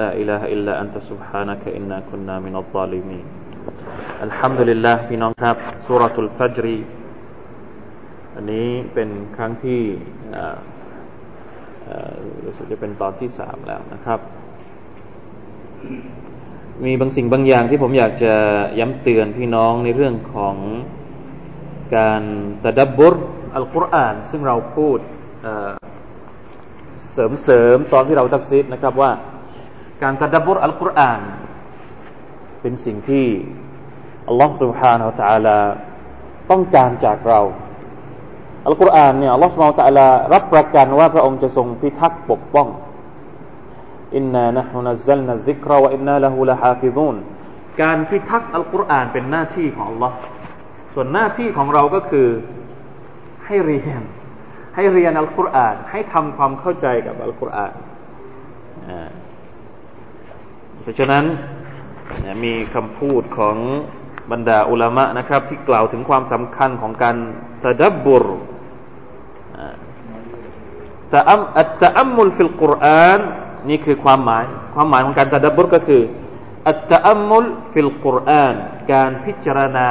لا إله إلا أنت سبحانك إنا كنا من الظالمين الحمد لله พี่น้องครับสุรทูลฟัจรีอันนี้เป็นครั้งที่รู้สึกจะเป็นตอนที่สามแล้วนะครับ มีบางสิ่งบางอย่างที่ผมอยากจะย้ำเตือนพี่น้องในเรื่องของการตะดับบุรอัลกุรอานซึ่งเราพูดเสริมๆตอนที่เราทักซีดนะครับว่า การตะดับบุรอัลกุรอานเป็นสิ่งที่อัลลอฮฺ سبحانه และ تعالى ต้องการจากเราอัลกุรอานเนี่ยอัลลอฮฺ سبحانه และ تعالى รับประกันว่าพระองค์จะทรงพิทักษ์ปกป้องอินนานะฮุนัซัลนัซิกรวะอินนาละฮูละฮาฟิซุนการพิทักษ์อัลกุรอานเป็นหน้าที่ของอัลลอฮ์ส่วนหน้าที่ของเราก็คือให้เรียนให้เรียนอัลกุรอานให้ทำความเข้าใจกับอัลกุรอาน เพราะฉะนั้นมีคำพูดของบรรดาอุลามะนะครับ ที่กล่าวถึงความสำคัญของการตะดับบุรตะอัมอัตตะอัมมุลฟิลกุรอานนี่คือความหมายความหมายของการตะดับบุรก็คืออัตตะอัมมุลฟิลกุรอานการพิจารณา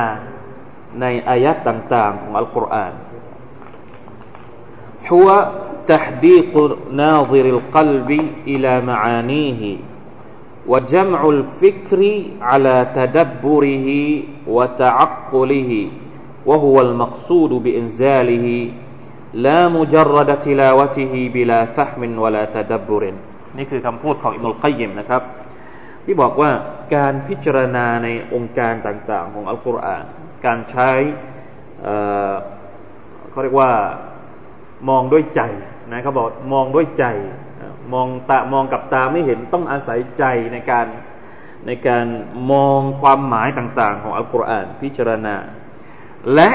ในอายะต่างๆของอัลกุรอาน هو تحديق ناظر القلب إلى معانيه وجمع الفكر على تدبره وتعقله وهو المقصود بإنزاله لا مجرد تلاوته بلا فهم ولا تدبر นี่คือคำพูดของอิมุลกัยยิมนะครับ ที่บอกว่าการพิจารณาในองค์การต่างๆ ของอัลกุรอานการใช้เขาเรียกว่ามองด้วยใจนะเขาบอกมองด้วยใจ มองตามองกับตาไม่เห็นต้องอาศัยใจในการในการมองความหมายต่างๆ ของอัลกุรอานพิจารณา และ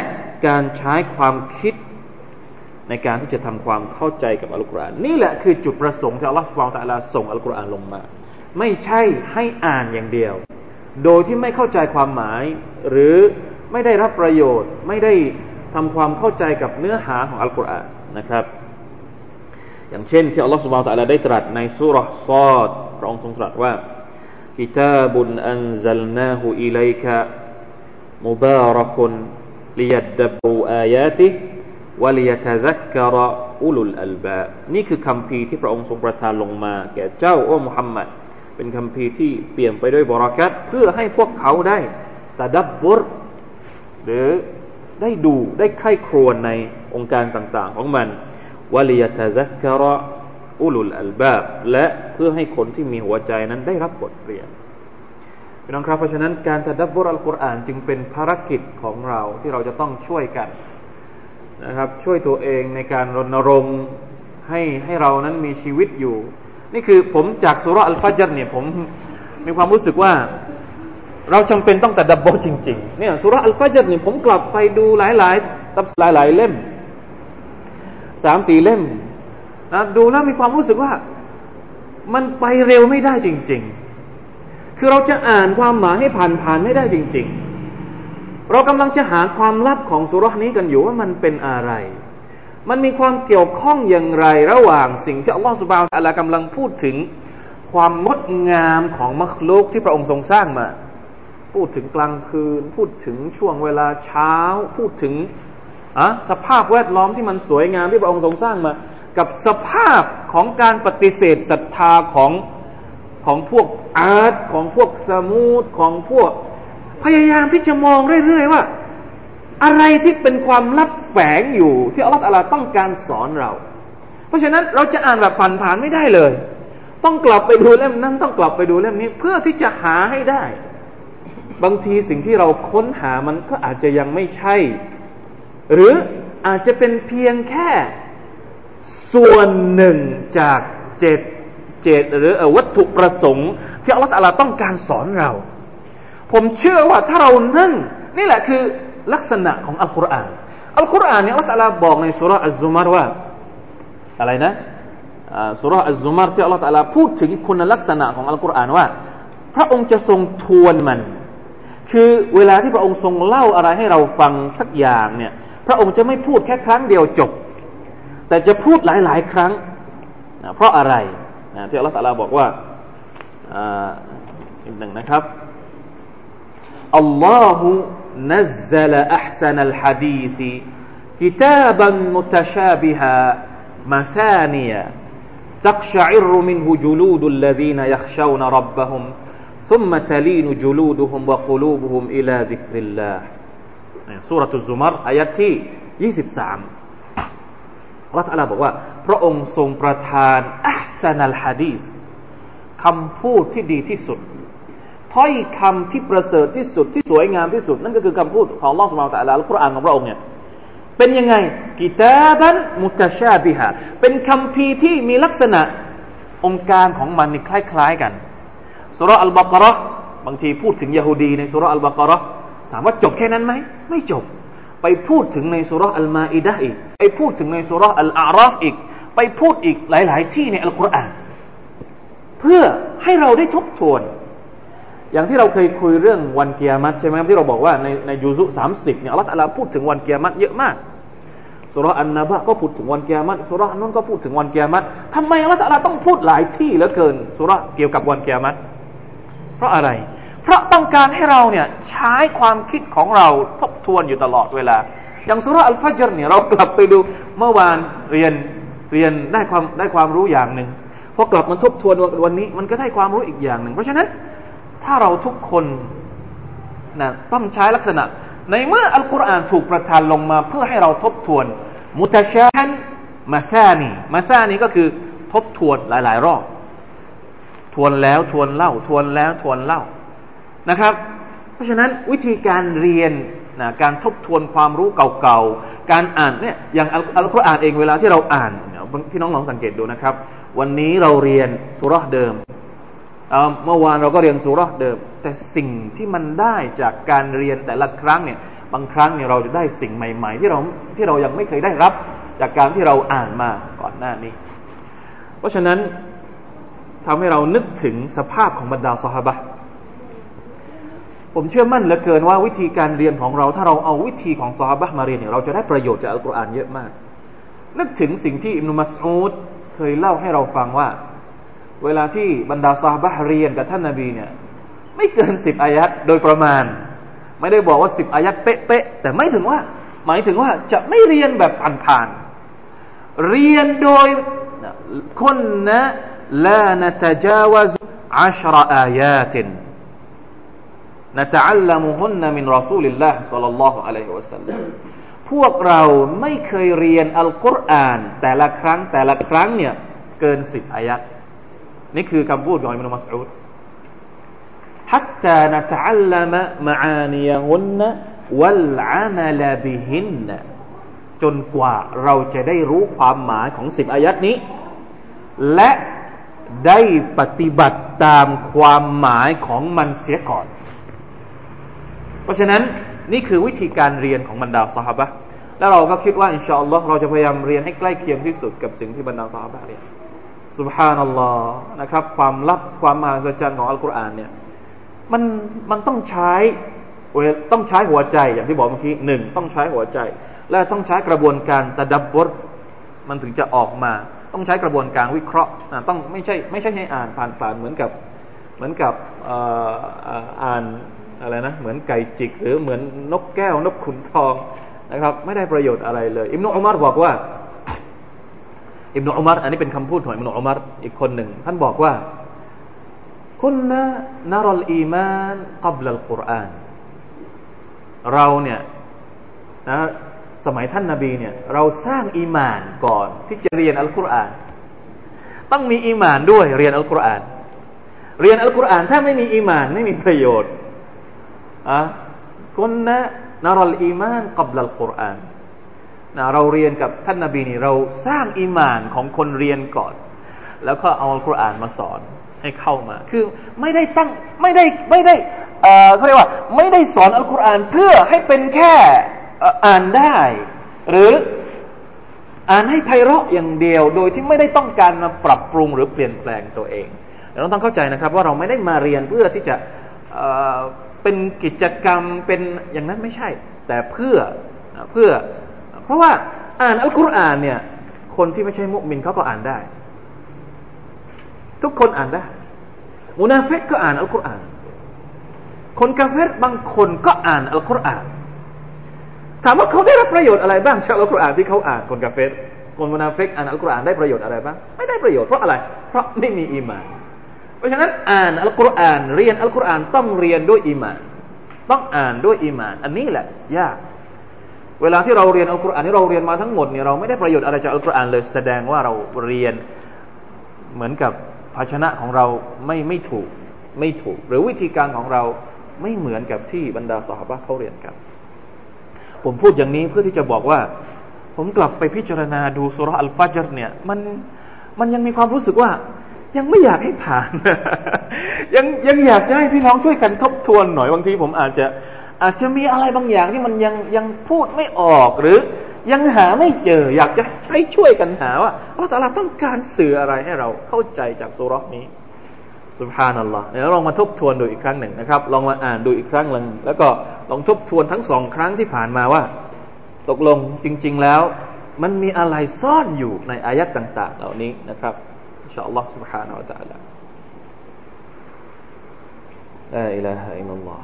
การใช้ความคิดในการที่จะทำความเข้าใจกับอัลกุรอานนี่แหละคือจุดประสงค์ที่อัลลอฮฺสุบไบร์ตะลาส่งอัลกุรอานลงมา ไม่ใช่ให้อ่านอย่างเดียว โดยที่ไม่เข้าใจความหมาย หรือไม่ได้รับประโยชน์ ไม่ได้ทำความเข้าใจกับเนื้อหาของอัลกุรอานนะครับ อย่างเช่นที่อัลลอฮฺสุบไบร์ตะลาได้ตรัสในสุรษซอดพระองค์ทรงตรัสว่ากิตาบุนอันซัลนาหูอิลัยกะมุบารักุนลิยัดดับูอายาติวะลิยตะซักกะรอุลุลอัลบานี่คือคำพีที่พระองค์ทรงประทานลงมา แก่เจ้าโอ้มุฮัมมัดเป็นคำพีที่เปลี่ยนไปด้วยบรารักัตเพื่อให้พวกเขาได้ตะดับบุรหรือได้ดูได้ใคร่ครวญในองค์การต่าง ๆ ของมัน วลียตะซักกะรอุลุลอัลบาบและเพื่อให้คนที่มีหัวใจนั้นได้รับบทเรียนพี่น้องครับเพราะฉะนั้นการตะดับบรอัลกุรอานจึงเป็นภารกิจของเราที่เราจะต้องช่วยกันนะครับช่วยตัวเองในการรณรงค์ให้ให้เรานั้นมีชีวิตอยู่ นี่คือผมจากสุรอัลฟัจรเนี่ยผมมีความรู้สึกว่า เราจำเป็นต้องแต่ดับบจริง ๆ เนี่ยสุรอัลฟัจรเนี่ยผมกลับไปดูหลายๆตับหลาย ๆ เล่ม สามสี่เล่มนะดูแล้วมีความรู้สึกว่า มันไปเร็วไม่ได้จริง ๆ คือเราจะอ่านความหมายให้ผ่านผ่านไม่ได้จริง ๆ เรากำลังจะหาความลับของสุรนี้กันอยู่ว่ามันเป็นอะไร มันมีความเกี่ยวข้องอย่างไรระหว่างสิ่งที่อัลลอฮฺสุบานอัลลอฮฺกำลังพูดถึงความงดงามของมัคลุกที่พระองค์ทรงสร้างมา พูดถึงกลางคืน พูดถึงช่วงเวลาเช้า พูดถึง อะสภาพแวดล้อมที่มันสวยงามที่พระองค์ทรงสร้างมา กับสภาพของการปฏิเสธศรัทธาของของพวกอาร์ตของพวกสมูทของพวก พยายามที่จะมองเรื่อยๆว่า อะไรที่เป็นความลับแฝงอยู่ ที่อัลลอฮฺต้องการสอนเรา เพราะฉะนั้นเราจะอ่านแบบผ่านๆไม่ได้เลย ต้องกลับไปดูเล่มนั้นต้องกลับไปดูเล่มนี้ เพื่อที่จะหาให้ได้ บางทีสิ่งที่เราค้นหามันก็อาจจะยังไม่ใช่ หรืออาจจะเป็นเพียงแค่ส่วนหนึ่งจากเจตเจตหรือวัตถุประสงค์ ที่อัลลอฮฺต้องการสอนเรา ผมเชื่อว่าถ้าเรานั่ง นี่แหละคือลักษณะของอัลกุรอานอัลกุรอานเนี่ยอัลลอฮฺบอกในสุรอัลซุมารว่าอะไรนะสุรอัลซุมารที่อัลลอฮฺพูดถึงคุณลักษณะของอัลกุรอานว่า พระองค์จะทรงทวนมัน คือเวลาที่พระองค์ทรงเล่าอะไรให้เราฟังสักอย่างเนี่ย พระองค์จะไม่พูดแค่ครั้งเดียวจบ แต่จะพูดหลาย ๆ ครั้งนะเพราะอะไรนะที่อัลลอฮฺบอกว่าอีกหนึ่งนะครับอัลลอฮฺ نزل أحسن الحديث كتابا متشابها مثانيا تقشعر منه جلود الذين يخشون ربهم ثم تلين جلودهم وقلوبهم إلى ذكر الله สุรตุซุมารอายัดที่ 23รัตอฮฺลาบอกว่า พระองค์ทรงประทานอัลสนัลฮะดีสคำพูดที่ดีที่สุด ถ้อยคำที่ประเสริฐที่สุดที่สวยงามที่สุด นั่นก็คือคำพูดของลอสมาตะลาและคุรอานของพระองค์เนี่ยเป็นยังไงกิตาบันมุตชาบิฮะเป็นคำพีที่มีลักษณะองค์การของมันคล้ายๆกันสุรอัลบากระบางทีพูดถึงยะฮูดีในสุรอัลบากระ ถามว่าจบแค่นั้นไหม ไม่จบ ไปพูดถึงในสุรอัลมาอิดะอีก ไปพูดถึงในสุรอัลอาราฟอีก ไปพูดอีกหลาย ๆ ที่ในอัลกุรอาน เพื่อให้เราได้ทบทวน อย่างที่เราเคยคุยเรื่องวันเกียรติใช่ไหมครับที่เราบอกว่าในในยูซุสามสิบเนี่ยอัลลอฮฺพูดถึงวันเกียรติเยอะมากสุรอันนาบะก็พูดถึงวันเกียรติสุรอนั้นก็พูดถึงวันเกียรติทำไมอัลลอฮฺต้องพูดหลายที่เหลือเกินสุรเกี่ยวกับวันเกียรติเพราะอะไร เพราะต้องการให้เราเนี่ยใช้ความคิดของเราทบทวนอยู่ตลอดเวลา อย่างสุรอัลฟัจรเนี่ยเรากลับไปดูเมื่อวานเรียนเรียนได้ความได้ความรู้อย่างหนึ่งพอกลับมาทบทวนวันนี้ มันก็ได้ความรู้อีกอย่างหนึ่ง เพราะฉะนั้นถ้าเราทุกคนนะต้องใช้ลักษณะ ในเมื่ออัลกุรอานถูกประทานลงมาเพื่อให้เราทบทวน มุตชาันมาซานีมาซานีก็คือทบทวนหลาย ๆ รอบ ทวนแล้วทวนเล่า ทวนแล้วทวนเล่า นะครับ เพราะฉะนั้นวิธีการเรียนนะการทบทวนความรู้เก่าๆ การอ่านเนี่ยอย่างอัลกุรอานเองเวลาที่เราอ่านพี่น้องลองสังเกตดูนะครับ วันนี้เราเรียนสุรษเดิมเมื่อวานเราก็เรียนสุรเดิม แต่สิ่งที่มันได้จากการเรียนแต่ละครั้งเนี่ยบางครั้งเนี่ยเราจะได้สิ่งใหม่ ๆ ที่เราที่เรายังไม่เคยได้รับ จากการที่เราอ่านมาก่อนหน้านี้ เพราะฉะนั้นทำให้เรานึกถึงสภาพของบรรดาสหบะ ผมเชื่อมั่นเหลือเกินว่าวิธีการเรียนของเรา ถ้าเราเอาวิธีของสหบะมาเรียนเนี่ยเราจะได้ประโยชน์จากอัลกุรอานเยอะมาก นึกถึงสิ่งที่อิมนุมัสอูดเคยเล่าให้เราฟังว่า เวลาที่บรรดาซาบะเรียนกับท่านนาบีเนี่ยไม่เกินสิบอายัดโดยประมาณ ไม่ได้บอกว่าสิบอายัดเป๊ะๆแต่ไม่ถึงว่า หมายถึงว่าจะไม่เรียนแบบผ่านๆเรียนโดยคนนะลานตจาวซอัชรอายาติน نتعلمهن من رسول الله صلى الله عليه وسلم พวกเราไม่เคยเรียนอัลกุรอานแต่ละครั้งแต่ละครั้งเนี่ยเกินสิบอายัดนี่คือคำพูดของอิมนุมัสอุด حتى نتعلم معانيهن والعمل بهن จนกว่าเราจะได้รู้ความหมายของสิบอายัดนี้ และได้ปฏิบัติตามความหมายของมันเสียก่อน เพราะฉะนั้นนี่คือวิธีการเรียนของบรรดาสหบะแล้วเราก็คิดว่าอินชาอัลลอฮ์เราจะพยายามเรียนให้ใกล้เคียงที่สุดกับสิ่งที่บรรดาสหบะเรียนสุบฮานัลลอฮ์นะครับ ความลับความมหัศจรรย์ของอัลกุรอานเนี่ยมันมันต้องใช้ต้องใช้หัวใจอย่างที่บอกเมื่อกี้หนึ่งต้องใช้หัวใจ และต้องใช้กระบวนการตะดับบทมันถึงจะออกมา ต้องใช้กระบวนการวิเคราะห์ต้องไม่ใช่ไม่ใช่ให้อ่านผ่านๆเหมือนกับเหมือนกับอ่าน อะไรนะเหมือนไก่จิก หรือเหมือนนกแก้วนกขุนทองนะครับ ไม่ได้ประโยชน์อะไรเลย อิมนุอุมารบอกว่า อิบนุอุมารอันนี้เป็นคำพูดของอิบนุอุมารอีกคนหนึ่ง ท่านบอกว่าคุณนะนารลอีมานกับลัลกุรอานเราเนี่ยนะสมัยท่านนาบีเนี่ย เราสร้างอีมานก่อนที่จะเรียนอัลกุรอาน ต้องมีอีมานด้วยเรียนอัลกุรอาน เรียนอัลกุรอานถ้าไม่มีอีมานไม่มีประโยชน์ อะคุณนะนารลอีมานกับลัลกุรอานนะเราเรียนกับท่านนาบีนี่เราสร้างอิมานของคนเรียนก่อน แล้วก็เอาอัลกุรอานมาสอนให้เข้ามา คือไม่ได้ตั้งไม่ได้ไม่ได้เขาเรียกว่าไม่ได้สอนอัลกุรอานเพื่อให้เป็นแค่อ่านได้ หรืออ่านให้ไพเราะอย่างเดียว โดยที่ไม่ได้ต้องการมาปรับปรุงหรือเปลี่ยนแปลงตัวเองเราต้องเข้าใจนะครับว่าเราไม่ได้มาเรียนเพื่อที่จะ เป็นกิจกรรมเป็นอย่างนั้นไม่ใช่ แต่เพื่อเพื่อ เพราะว่าอ่านอัลกุรอานเนี่ยคนที่ไม่ใช่มุสลิมเขาก็อ่านได้ ทุกคนอ่านได้มุนาฟิกก็อ่านอัลกุรอาน คนกาเฟรบางคนก็อ่านอัลกุรอาน ถามว่าเขาได้รับประโยชน์อะไรบ้างจากอัลกุรอานที่เขาอ่านคนกาเฟรคนมุนาฟิกอ่านอัลกุรอานได้ประโยชน์อะไรบ้างไม่ได้ประโยชน์เพราะอะไร เพราะไม่มีอีมาน เพราะฉะนั้นอ่านอัลกุรอานเรียนอัลกุรอานต้องเรียนด้วยอีมาน ต้องอ่านด้วยอีมาน อันนี้แหละ ยาก เวลาที่เราเรียนอัลกุรอานที่เราเรียนมาทั้งหมดเนี่ยเราไม่ได้ประโยชน์อะไรจากอัลกุรอานเลยแสดงว่าเราเรียนเหมือนกับภาชนะของเราไม่ไม่ถูกไม่ถูก หรือวิธีการของเราไม่เหมือนกับที่บรรดาสหบะเขาเรียนกัน ผมพูดอย่างนี้เพื่อที่จะบอกว่า ผมกลับไปพิจารณาดูสุรอัลฟาจรเนี่ยมันมันยังมีความรู้สึกว่า ยังไม่อยากให้ผ่าน ยังยังอยากจะให้พี่น้องช่วยกันทบทวนหน่อยบางทีผมอาจจะอาจจะมีอะไรบางอย่างที่มันยังยังพูดไม่ออกหรือยังหาไม่เจอ อยากจะให้ช่วยกันหาว่าอัลลอฮฺต้องการสื่ออะไรให้เราเข้าใจจากสุรษนี้สุภานัลลอฮ์เดี๋ยวลองมาทบทวนดูอีกครั้งหนึ่งนะครับ ลองมาอ่านดูอีกครั้งหนึ่งแล้วก็ลองทบทวนทั้งสองครั้งที่ผ่านมาว่า ตกลงจริง ๆแล้ว มันมีอะไรซ่อนอยู่ในอายัดต่าง ๆ เหล่านี้นะครับ إن شاء الله سبحانه وتعالى. لا إله إلا الله.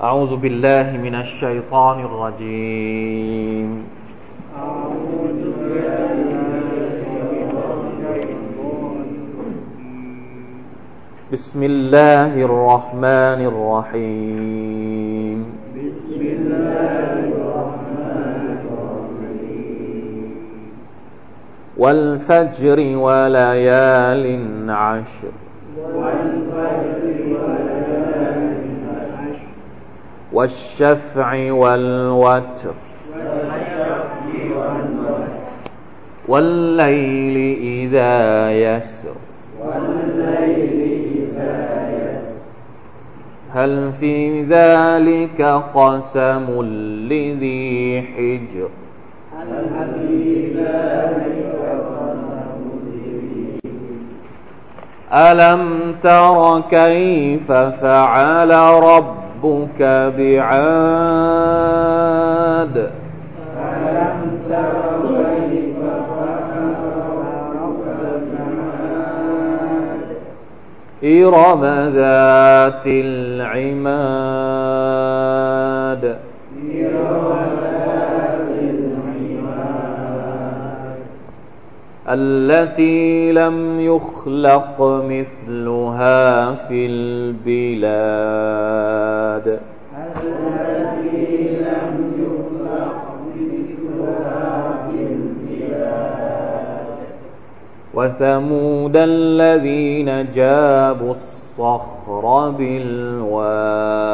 أعوذ بالله من الشيطان الرجيم. بسم الله الرحمن الرحيم. والفجر وليال عشر. والشفع والوتر. والليل إذا يسر. هل في ذلك قسم لذي حجر؟ ألم تر كيف فعل ربك بعاد؟ ألم تر كيف فعل إرم ذات العماد. التي لم يخلق مثلها في البلاد. التي لم يخلق مثلها في البلاد وثمود الذين جابوا الصخر بالواد.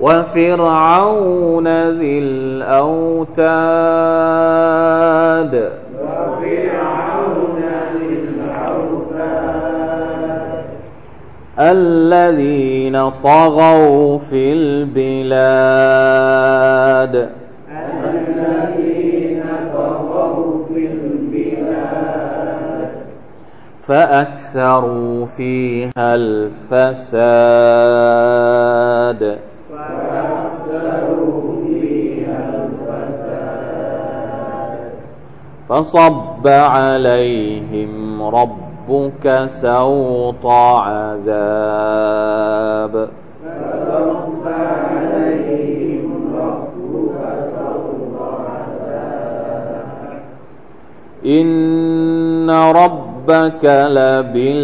وفرعون ذي الأوتاد. وفرعون ذي الأوتاد الذين طغوا في البلاد الذين طغوا في البلاد. فأكثروا فيها الفساد. فصب عليهم ربك سوط عذاب. فصب عليهم ربك سوط عذاب. إن ربك لبالمرصاد.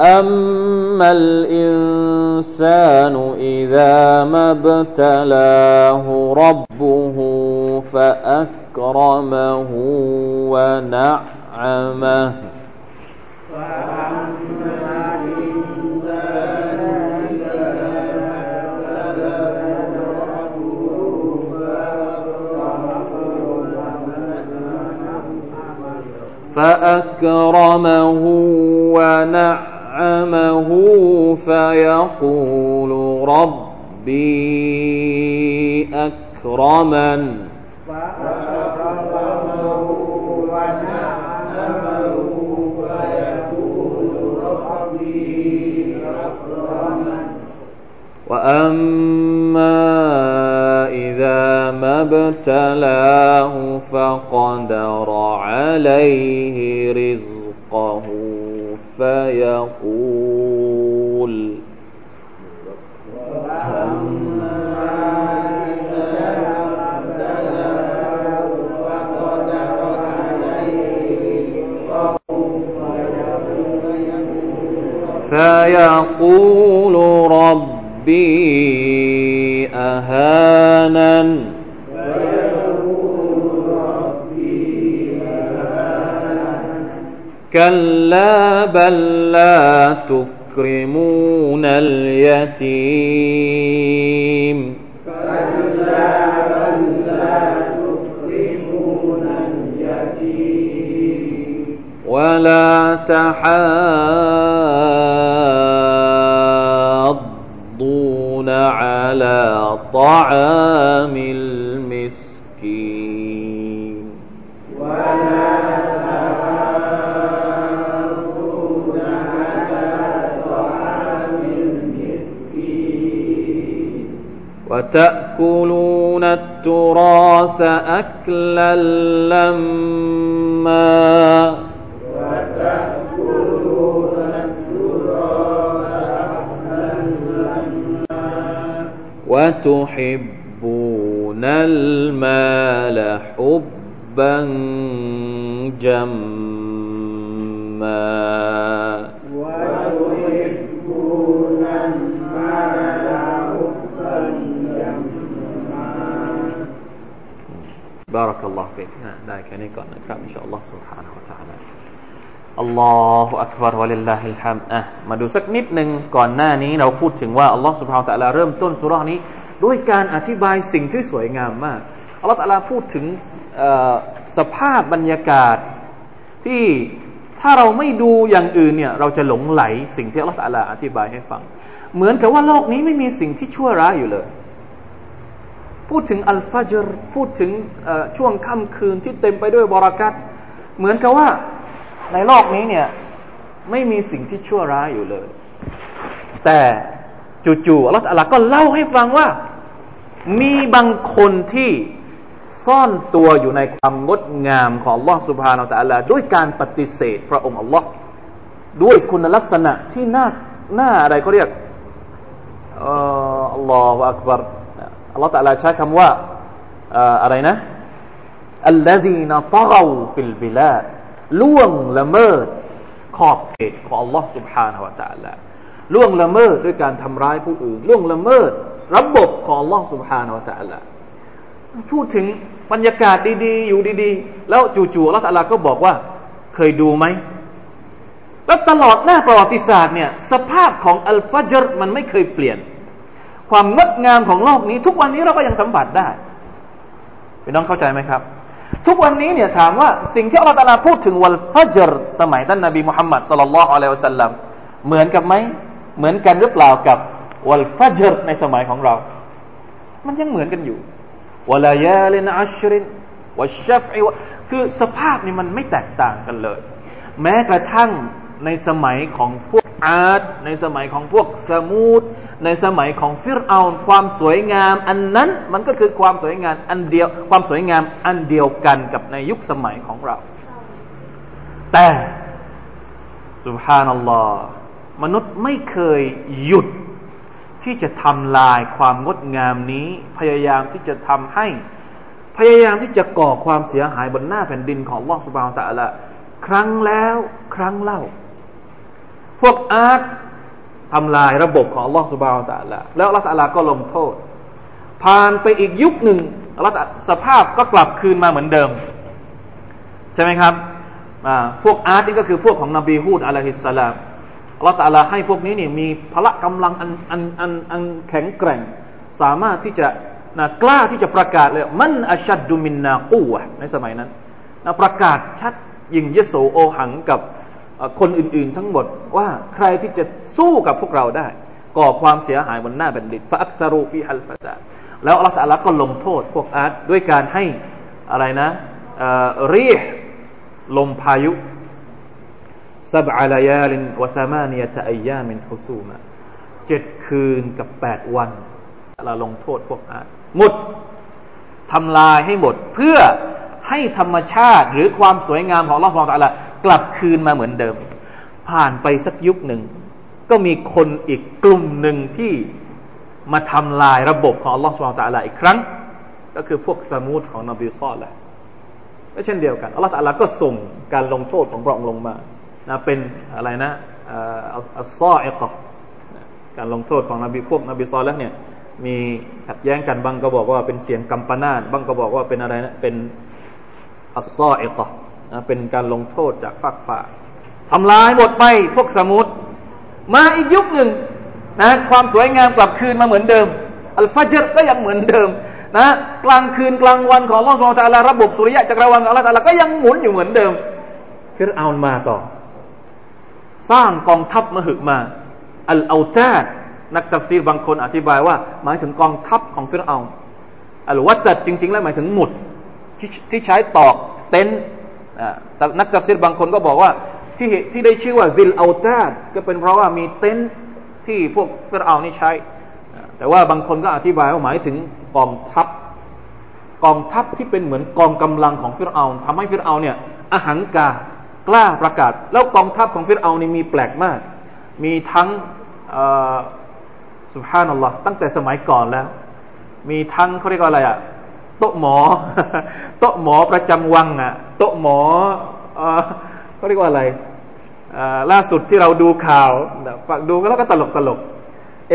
إن فأما الإنسان إذا ما ابتلاه ربه فأكرمه ونعمه فأكرمه ونعمه فيقول ربي أكرمن فيقول ربي أكرمن. وأما إذا ما ابتلاه فقدر عليه رزقه. فيقول فيقول ربي أهانا كلا بل لا تكرمون اليتيم كلا بل لا تكرمون اليتيم ولا تحاضون على طعام وتأكلون التراث أكلا لما وتحبون المال حبا جما บารักัลลอฮฺฟิกได้แค่นี้ก่อนนะครับอินชาอัลลอฮฺ سبحانه และ تعالى อัลลอฮฺอักบารวะลิลลาฮิลฮัมอ่ะมาดูสักนิดหนึ่งก่อนหน้านี้ เราพูดถึงว่าอัลลอฮฺ سبحانه และ تعالى เริ่มต้นสุรานี้ ด้วยการอธิบายสิ่งที่สวยงามมากอัลลอฮฺ تعالى พูดถึงสภาพบรรยากาศ ที่ถ้าเราไม่ดูอย่างอื่นเนี่ยเราจะหลงไหลสิ่งที่อัลลอฮฺ تعالى อธิบายให้ฟัง เหมือนกับว่าโลกนี้ไม่มีสิ่งที่ชั่วร้ายอยู่เลย พูดถึงอัลฟาจรพูดถึงช่วงค่ำคืนที่เต็มไปด้วยบรากัตเหมือนกับว่าในโลกนี้เนี่ยไม่มีสิ่งที่ชั่วร้ายอยู่เลย แต่จู่ๆอัลลอฮฺก็เล่าให้ฟังว่า มีบางคนที่ซ่อนตัวอยู่ในความงดงามของอัลลอฮฺสุบฮานาอัลลอฮด้วยการปฏิเสธพระองค์อัลลอฮ์ด้วยคุณลักษณะที่น่าน่าอะไรเขาเรียกالله أكبر อัลลอฮฺตะลาใช้คำว่าอะไรนะอัลลอฮีนตะกฟิลบิลาล่วงละเมิดขอบเขตของ Allah سبحانه และ تعالى ล่วงละเมิดด้วยการทำร้ายผู้อื่นล่วงละเมิดระบบของ Allah سبحانه และ تعالى พูดถึงบรรยากาศดีๆ อยู่ดีๆ แล้วจู่ๆอัลลอฮฺตะลาก็บอกว่า เคยดูไหม แล้วตลอดหน้าประวัติศาสตร์เนี่ยสภาพของอัลฟัจรมันไม่เคยเปลี่ยน ความงดงามของโลกนี้ ทุกวันนี้เราก็ยังสัมผัสได้พี่น้องเข้าใจไหมครับ ทุกวันนี้เนี่ยถามว่าสิ่งที่อัลลอฮฺตาลาพูดถึงวันฟัจรสมัยท่านนบีมุฮัมมัดสุลลัลลอฮุอะลัยฮิวสัลลัมเหมือนกับไหมเหมือนกันหรือเปล่ากับวันฟัจรในสมัยของเรา มันยังเหมือนกันอยู่วลายาลินอัชรินวัชฟอิคือสภาพนี่มันไม่แตกต่างกันเลย แม้กระทั่งในสมัยของพวกอาดในสมัยของพวกสมูด ในสมัยของฟิรเอาความสวยงาม อันนั้นมันก็คือความสวยงามอันเดียวความสวยงามอันเดียวกันกับในยุคสมัยของเรา แต่สุบฮานัลลอฮ์มนุษย์ไม่เคยหยุดที่จะทำลายความงดงามนี้ พยายามที่จะทำให้ พยายามที่จะก่อความเสียหายบนหน้าแผ่นดินของลอสุบานตะละครั้งแล้วครั้งเล่า พวกอาร์ต ทำลายระบบของอัลลอฮฺสุบานตะละแล้วอัลลอฮฺตะลาก็ลงโทษ ผ่านไปอีกยุคหนึ่งอัลลอฮฺสภาพก็กลับคืนมาเหมือนเดิม ใช่ไหมครับพวกอาร์ตนี่ก็คือพวกของนบีฮูดอะลัยฮิสสลามอัลลอฮฺตาลาให้พวกนี้นี่มีพละกำลังอันอันอันอันแข็งแกร่ง สามารถที่จะนะกล้าที่จะประกาศเลยมันอัชัดดุมินนากูวะในสมัยนั้นนะประกาศชัดยิ่งยโสโอหังกับ คนอื่นๆทั้งหมดว่าใครที่จะสู้กับพวกเราได้ ก่อความเสียหายบนหน้าแผ่นดินฟาอักซารูฟีฮัลฟาซาแล้วอัลลอฮฺก็ลงโทษพวกอาร์ตด้วยการให้อะไรนะเรียกลมพายุซับอาลายาลินวะซามานียตะอียามินฮุซูมาเจ็ดคืนกับแปดวันเราลงโทษพวกอาร์ตหมดทำลายให้หมดเพื่อให้ธรรมชาติหรือความสวยงามของอัลลอฮฺของอัลลอฮ กลับคืนมาเหมือนเดิม ผ่านไปสักยุคหนึ่ง ก็มีคนอีกกลุ่มหนึ่งที่มาทำลายระบบของอัลลอฮฺสุบานตะลาอีกครั้ง ก็คือพวกสมุดของนบีซอลแหละก็เช่นเดียวกันอัลลอฮฺตะลาก็ส่งการลงโทษของพระองค์ลงมานะเป็นอะไรนะอัลซออิกการลงโทษของนบีพวกนบีซอลแล้วเนี่ยมีขัดแย้งกันบางก็บอกว่าเป็นเสียงกัมปนาตบางก็บอกว่าเป็นอะไรนะเป็นอัลซออิกนะ เป็นการลงโทษจากฝักฝ่าทำลายหมดไปพวกสมุทรมาอีกยุคหนึ่งนะความสวยงามกลับคืนมาเหมือนเดิม อัลฟาจรก็ยังเหมือนเดิมนะกลางคืนกลางวันของอัลลอฮฺสุลตาลาระบบสุริยะจักรวาลของอัลลอฮฺก็ยังหมุนอยู่เหมือนเดิมฟิรเอามาต่อ สร้างกองทัพมหึมา الأوتادนักตัฟซีรบางคนอธิบายว่า หมายถึงกองทัพของฟิรเอาน์ الوتد จริง ๆ แล้วหมายถึงหมุดที่ที่ใช้ตอกเต็นท์แต่ นักตัฟซีรบางคนก็บอกว่าที่ที่ได้ชื่อว่าذي الأوتادก็เป็นเพราะว่ามีเต็นท์ที่พวกฟิรเอาน์นี่ใช้ แต่ว่าบางคนก็อธิบายว่าหมายถึงกองทัพ กองทัพที่เป็นเหมือนกองกำลังของฟิรเอาน์ทำให้ฟิรเอาน์เนี่ยอหังกากล้าประกาศ แล้วกองทัพของฟิรเอานี่มีแปลกมาก มีทั้งสุภานัลลอฮ์ตั้งแต่สมัยก่อนแล้ว มีทั้งเขาเรียกว่าอะไรอะ โต๊ะหมอ โต๊ะหมอประจำวังอะโต๊ะหมอเขาเรียกว่าอะไรล่าสุดที่เราดูข่าวฝากดูก็แล้วก็ตลกตลก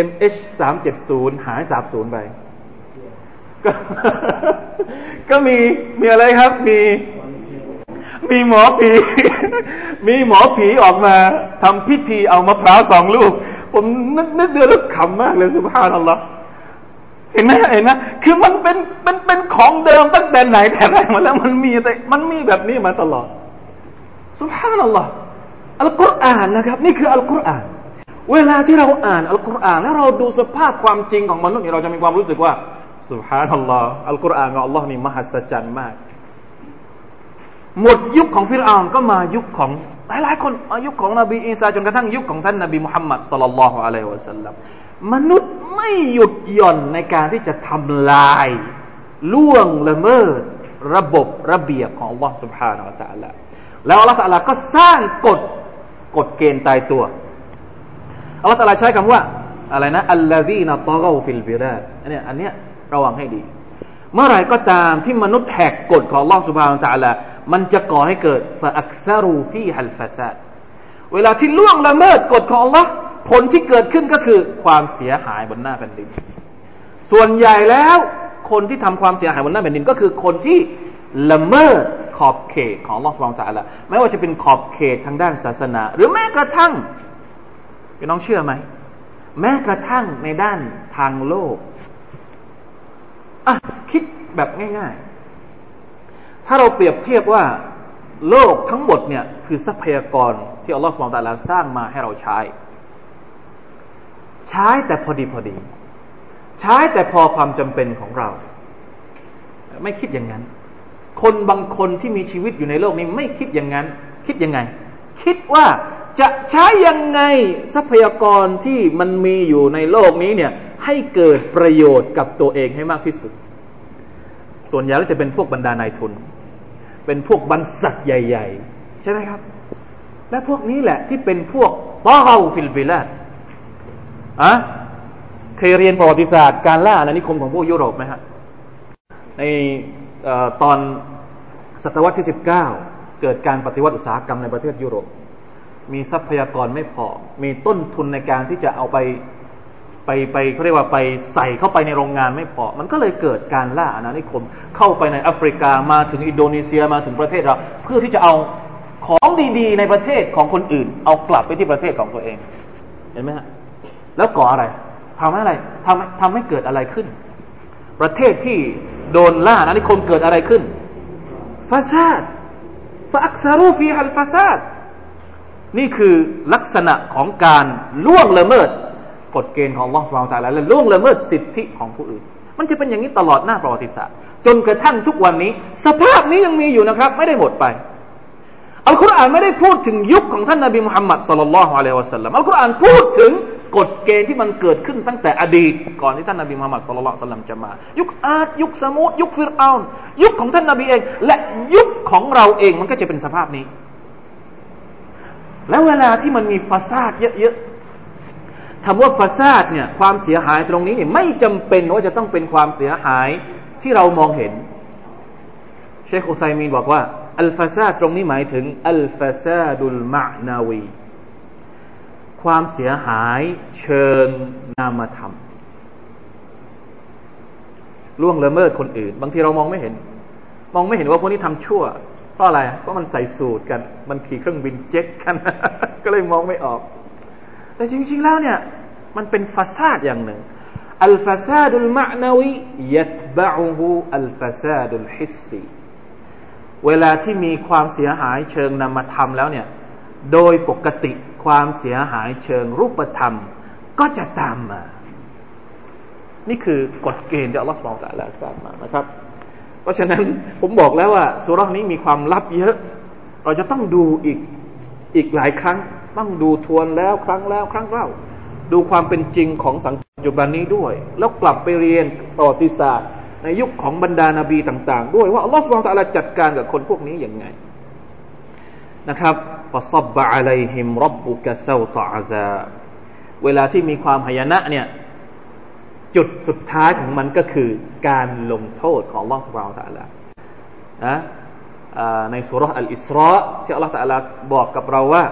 MH สามเจ็ดศูนย์หายสาบศูนย์ไปก็ก็มีมีอะไรครับ มีมีหมอผี มีหมอผีออกมาทำพิธีเอามะพร้าวสองลูก ผมนึกนึกเดือดแล้วขำมากเลยสุภาพนัลลอฮ์ เห็นไหมเห็นไหมคือมันเป็นเป็นเป็นของเดิมตั้งแต่ไหนแต่ไรมาแล้วมันมีแต่มันมีแบบนี้มาตลอดสุภาพนัลลอฮ์อัลกุรอานนะครับ นี่คืออัลกุรอาน เวลาที่เราอ่านอัลกุรอาน แล้วเราดูสภาพความจริงของมนุษย์เราจะมีความรู้สึกว่าสุภาพนัลลอฮ์อัลกุรอานของอัลลอฮ์นี่มหัศจรรย์มาก หมดยุคของฟิรอาก็มายุคของหลายๆคนอายุคของนบีอีสาจนกระทั่งยุคของท่านนบีมุฮัมมัดสลลัลลอฮุอะลัยฮิวะสัลลัม มนุษย์ไม่หยุดหย่อนในการที่จะทำลาย ล่วงละเมิด ระบบระเบียบของวังสุภาอัลตะละแล้วอัลตะละก็สร้างกฎกฎเกณฑ์ตายตัวอัลตะละใช้คำว่า อะไรนะอัลลอฮีนะตอกฟิลบิราดอันนี้อันนี้ระวังให้ดี เมื่อไรก็ตามที่มนุษย์แหกกฎของลอสุภาอัลตะละมันจะก่อให้เกิดฟาอักซารูฟีฮัลฟาซาดเวลาที่ล่วงละเมิดกฎของ Allah ผลที่เกิดขึ้นก็คือความเสียหายบนหน้าแผ่นดิน ส่วนใหญ่แล้วคนที่ทำความเสียหายบนหน้าแผ่นดิน ก็คือคนที่ละเมิดขอบเขตของลอสฟองตาละไม่ว่าจะเป็นขอบเขตทางด้านศาสนา หรือแม้กระทั่งพี่น้องเชื่อไหมแม้กระทั่งในด้านทางโลกอะคิดแบบง่ายๆ ถ้าเราเปรียบเทียบว่าโลกทั้งหมดเนี่ยคือทรัพยากรที่อัลลอฮฺสุบานตะลาสร้างมาให้เราใช้ ใช้แต่พอดีพอดี ใช้แต่พอความจำเป็นของเรา ไม่คิดอย่างนั้น คนบางคนที่มีชีวิตอยู่ในโลกนี้ไม่คิดอย่างนั้น คิดยังไง คิดว่าจะใช้ยังไงทรัพยากรที่มันมีอยู่ในโลกนี้เนี่ยให้เกิดประโยชน์กับตัวเองให้มากที่สุด ส่วนใหญ่ก็จะเป็นพวกบรรดานายทุน เป็นพวกบรรษัทใหญ่ ๆ ใช่ไหมครับ และพวกนี้แหละที่เป็นพวกต้าฟิลบิลาด อะเคยเรียนประวัติศาสตร์การล่าอาณานิคมของพวกยุโรปไหมฮะในตอนศตวรรษที่สิบเก้าเกิดการปฏิวัติอุตสาหกรรมในประเทศยุโรป มีทรัพยากรไม่พอ มีต้นทุนในการที่จะเอาไปไปไปเขาเรียกว่าไปใส่เข้าไปในโรงงานไม่พอ มันก็เลยเกิดการล่าอาณานิคม เข้าไปในแอฟริกามาถึงอินโดนีเซียมาถึงประเทศเรา เพื่อที่จะเอาของดีๆ ในประเทศของคนอื่น เอากลับไปที่ประเทศของตัวเอง เห็นไหมฮะ แล้วก่ออะไรทำให้อะไรทำทำให้เกิดอะไรขึ้น ประเทศที่โดนล่านะนิคมเกิดอะไรขึ้นฟาซาดฟาอักซารูฟีฮัลฟาซาดนี่คือลักษณะของการล่วงละเมิดกฎเกณฑ์ของลอสวาลตาและล่วงละเมิดสิทธิของผู้อื่น มันจะเป็นอย่างนี้ตลอดหน้าประวัติศาสตร์ จนกระทั่งทุกวันนี้ สภาพนี้ยังมีอยู่นะครับ ไม่ได้หมดไปอัลกุรอานไม่ได้พูดถึงยุคของท่านนาบีมุฮัมมัดสุลลัลลอฮุอะลัยฮิวะสัลลัมอัลกุรอานพูดถึง กฎเกณฑ์ที่มันเกิดขึ้นตั้งแต่อดีต ก่อนที่ท่านนาบีมุฮัมมัดสุลลัละลัยฮิวะสัลลัมจะมา ยุคอาดยุคสมุดยุคฟิรอานยุคของท่านนาบีเอง และยุคของเราเองมันก็จะเป็นสภาพนี้ แล้วเวลาที่มันมีฟาซาดเยอะๆคำว่าฟาซาดเนี่ยความเสียหายตรงนี้เนี่ยไม่จำเป็นว่าจะต้องเป็นความเสียหายที่เรามองเห็น เชคอุไซมีนบอกว่าอัลฟาซาดตรงนี้หมายถึงอัลฟาซาดุลมานาวี ความเสียหายเชิงนามธรรมล่วงละเมิดคนอื่น บางทีเรามองไม่เห็น มองไม่เห็นว่าพวกนี้ทำชั่ว เพราะอะไรเพราะมันใส่สูตรกัน มันขี่เครื่องบินเจ็ตกัน ก็เลยมองไม่ออก แต่จริง ๆ แล้วเนี่ย มันเป็นฟาซาดอย่างหนึ่งอัลฟาซาดุลมานาวียัตบะอูอัลฟาซาดุลฮิสซีเวลาที่มีความเสียหายเชิงนามธรรมแล้วเนี่ย โดยปกติ ความเสียหายเชิงรูปธรรม ก็จะตามมา นี่คือกฎเกณฑ์ที่อัลลอฮฺสุบไบร์ตะลาสร้างมานะครับ เพราะฉะนั้นผมบอกแล้วว่าสุรานี้มีความลับเยอะ เราจะต้องดูอีกอีกหลายครั้ง ต้องดูทวนแล้วครั้งแล้วครั้งเล่า ดูความเป็นจริงของสังคมปัจจุบันนี้ด้วย แล้วกลับไปเรียนประวัติศาสตร์ ในยุคของบรรดานาบีต่าง ๆ ด้วยว่าอัลลอฮฺสุบฮฺตะลาจัดการกับคนพวกนี้อย่างไงนะครับ ฟาซับบะอะลัยฮิมรับบุกะเซาตะอาซาเวลาที่มีความหายนะเนี่ยจุดสุดท้ายของมันก็คือการลงโทษของอัลลอฮฺสุบฮฺตะลานะในสุรษอัลอิสราที่อัลลอฮฺตะลาบอกกับเราว่า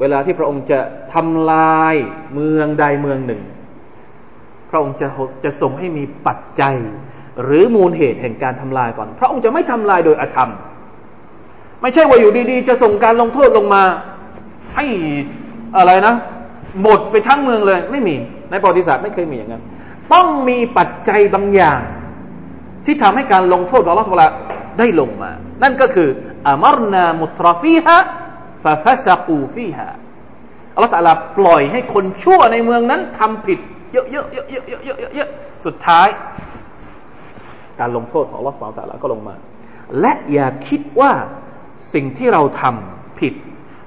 เวลาที่พระองค์จะทำลายเมืองใดเมืองหนึ่ง พระองค์จะจะส่งให้มีปัจจัย หรือมูลเหตุแห่งการทำลายก่อน พระองค์จะไม่ทำลายโดยอธรรม ไม่ใช่ว่าอยู่ดีๆ จะส่งการลงโทษลงมา ให้อะไรนะ หมดไปทั้งเมืองเลย ไม่มี ในประวัติศาสตร์ไม่เคยมีอย่างนั้น ต้องมีปัจจัยบางอย่าง ที่ทำให้การลงโทษของอัลลอฮฺได้ลงมา นั่นก็คืออามรนามุตรฟีฮะฟาฟาซากูฟีฮะอัลลอฮฺปล่อยให้คนชั่วในเมืองนั้นทำผิด เยอะๆๆๆๆๆสุดท้าย การลงโทษของลอสฟาวตาละก็ลงมา และอย่าคิดว่า สิ่งที่เราทำผิด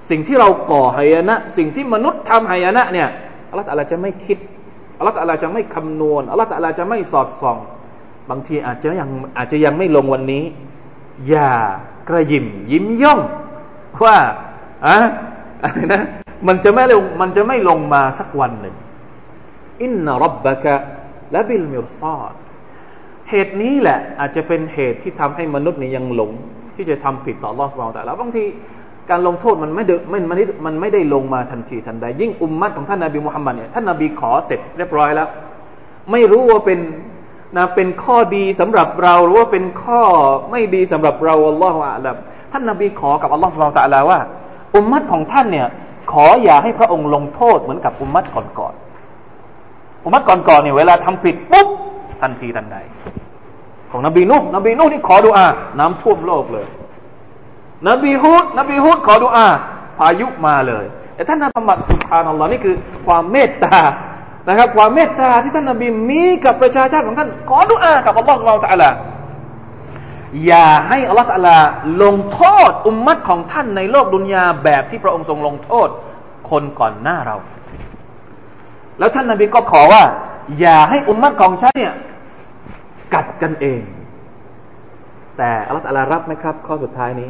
สิ่งที่เราก่อหายนะ สิ่งที่มนุษย์ทำหายนะเนี่ยอัลลอฮฺอาจะไม่คิดอัลลอฮฺอาจะไม่คำนวณอัลลอฮฺอาจะไม่สอดส่อง บางทีอาจจะยังอาจจะยังไม่ลงวันนี้ อย่ากระยิมยิ้มย่องว่าอะอะไรนะมันจะไม่ลงมันจะไม่ลงมาสักวันหนึ่งอินนรับบะกะและบิลมิรซาดเหตุนี้แหละอาจจะเป็นเหตุที่ทำให้มนุษย์นี่ยังหลง ที่จะทำผิดต่อรอดเราแต่แล้วบางทีการลงโทษมันไม่เดมันมันมันไม่ได้ลงมาทันทีทันใด ยิ่งอุมมัตของท่านนาบีมุฮัมมัดเนี่ยท่านนาบีขอเสร็จเรียบร้อยแล้ว ไม่รู้ว่าเป็นนะเป็นข้อดีสำหรับเราหรือว่าเป็นข้อไม่ดีสำหรับเราอัลลอฮฺอะลัมท่านนาบีขอกับอัลลอฮฺสุบานตะลาว่า อุมมัตของท่านเนี่ยขออย่าให้พระองค์ลงโทษเหมือนกับอุมมัตก่อนๆอุมมัตก่อนๆเนี่ยเวลาทำผิดปุ๊บทันทีทันใด ของนบีนุนบีนุนี่ขอดุอา น้ำท่วมโลกเลย นบีฮุดนบีฮุดขอดุอา พายุมาเลย แต่ท่านนบีมัดสุภานัลลอฮ์นี่คือความเมตตานะครับ ความเมตตาที่ท่านนบีมีกับประชาชาติของท่าน ขอดุอากับอัลลอฮ์สุบไบร์ตะลาอย่าให้อัลลอฮฺตะลาลงโทษอุมมัตของท่านในโลกดุนยาแบบที่พระองค์ทรงลงโทษคนก่อนหน้าเรา แล้วท่านนบีก็ขอว่า อย่าให้อุมมัตของฉันเนี่ย กัดกันเอง แต่อัลลอฮฺลารับไหมครับ ข้อสุดท้ายนี้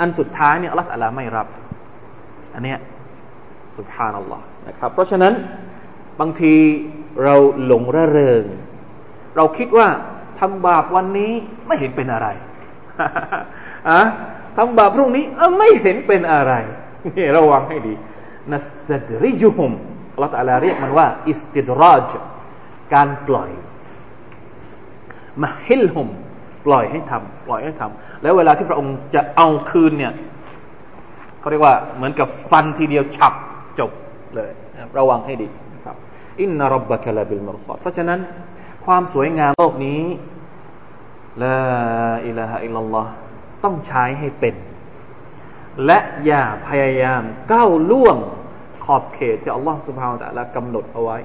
อันสุดท้ายเนี่ยอัลลอฮฺลาไม่รับ อันเนี้ยสุบฮานัลลอฮ์นะครับ เพราะฉะนั้นบางทีเราหลงระเริง เราคิดว่าทำบาปวันนี้ไม่เห็นเป็นอะไรอะทำบาปพรุ่งนี้ไม่เห็นเป็นอะไรนี่ระวังให้ดีนัสตดริจุฮุมอัลลอฮฺเรียกมันว่า อิสติดราจการปล่อย มาฮิลฮุมปล่อยให้ทำปล่อยให้ทำแล้วเวลาที่พระองค์จะเอาคืนเนี่ยเขาเรียกว่าเหมือนกับฟันทีเดียวฉับจบเลยระวังให้ดีครับอินนารบบะคลาบิลมรซอดเพราะฉะนั้นความสวยงามโลกนี้ละอิลาฮะอิลลัลลอฮ์ต้องใช้ให้เป็น และอย่าพยายามก้าวล่วงขอบเขตที่อัลลอฮ์สุบฮาวตะละกำหนดเอาไว้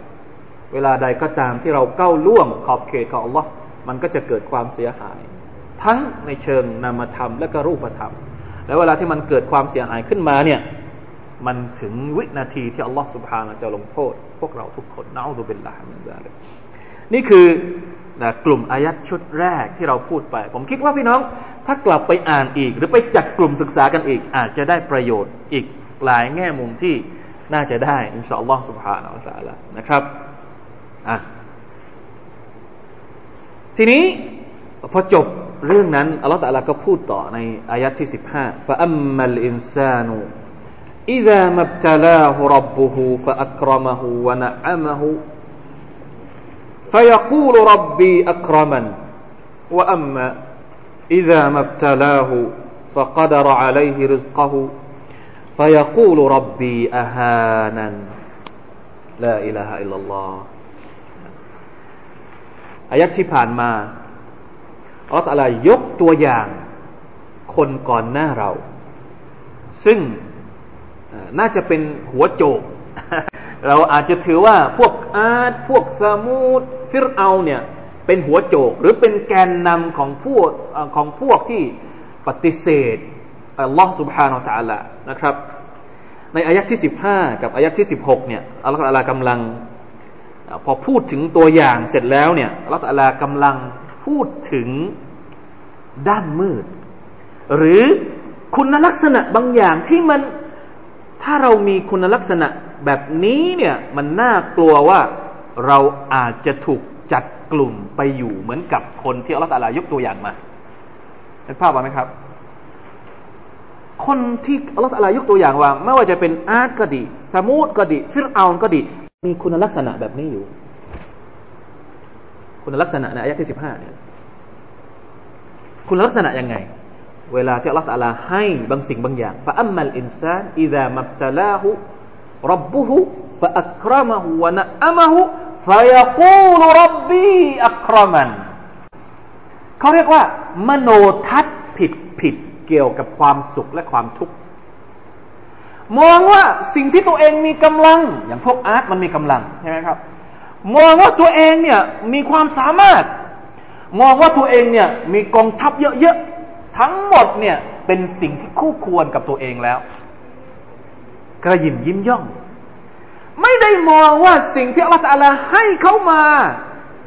เวลาใดก็ตามที่เราก้าวล่วงขอบเขตของอัลลอฮ์ มันก็จะเกิดความเสียหาย ทั้งในเชิงนามธรรมและก็รูปธรรม แล้วเวลาที่มันเกิดความเสียหายขึ้นมาเนี่ยมันถึงวินาทีที่อัลลอฮฺสุบฮานะจะลงโทษ พวกเราทุกคนนะอุบิลลาฮ์มินซาลินี่คือนะกลุ่มอายัดชุดแรกที่เราพูดไป ผมคิดว่าพี่น้องถ้ากลับไปอ่านอีก หรือไปจัดกลุ่มศึกษากันอีก อาจจะได้ประโยชน์อีกหลายแง่มุมที่น่าจะได้ อินชาอัลลอฮฺสุบฮานะอัลลอฮฺนะครับอะ ทีนี้พอจบเรื่องนั้นอัลลอฮฺตะลาก็พูดต่อในอายัดที่สิบห้า فأما الإنسان إذا ما ابتلاه ربه فأكرمه ونعمه فيقول ربي أكرمن وأما إذا ما ابتلاه فقدر عليه رزقه فيقول ربي أهانا لا إله إلا الله อายักที่ผ่านมาอัลลอฮฺอะไรยกตัวอย่างคนก่อนหน้าเรา ซึ่งน่าจะเป็นหัวโจก เราอาจจะถือว่าพวกอาดพวกสมูดฟิรเอาเนี่ยเป็นหัวโจก หรือเป็นแกนนำของพวกของพวกที่ปฏิเสธอัลลอฮ์ سبحانه และ تعالى นะครับ ในอายะที่ 15 กับอายะที่ 16เนี่ยอัลลอฮฺกำลัง พอพูดถึงตัวอย่างเสร็จแล้วเนี่ยอัลลอฮฺกำลังพูดถึงด้านมืด หรือคุณลักษณะบางอย่างที่มันถ้าเรามีคุณลักษณะแบบนี้เนี่ยมันน่ากลัวว่าเราอาจจะถูกจัดกลุ่มไปอยู่เหมือนกับคนที่อัลอฮฺตาลายกตัวอย่างมาเห็นภาพไหมครับ คนที่อัลอฮฺตาลายกตัวอย่างว่า ไม่ว่าจะเป็นอาดก็ดีสมูดก็ดี ฟิรเอานก็ดี มีคุณลักษณะแบบนี้อยู่ คุณลักษณะในอายะที่สิบห้าเนี่ยคุณลักษณะยังไง เวลาที่อัลลอฮฺตาลาให้บางสิ่งบางอย่างฟะอัมมัลอินซานอิดะมับตะลาหุรับบุหุฟะอัครมะหุวะนะอะมะหุฟะยะกูลรับบีอัครมันเขาเรียกว่า มโนทัศน์ผิดผิดเกี่ยวกับความสุขและความทุกข์ มองว่าสิ่งที่ตัวเองมีกำลัง อย่างพวกอาร์ตมันมีกำลังใช่ไหมครับ มองว่าตัวเองเนี่ยมีความสามารถ มองว่าตัวเองเนี่ยมีกองทัพเยอะๆทั้งหมดเนี่ยเป็นสิ่งที่คู่ควรกับตัวเองแล้วกระยิมยิ้มย่อง ไม่ได้มองว่าสิ่งที่อัลลอฮฺให้เขามา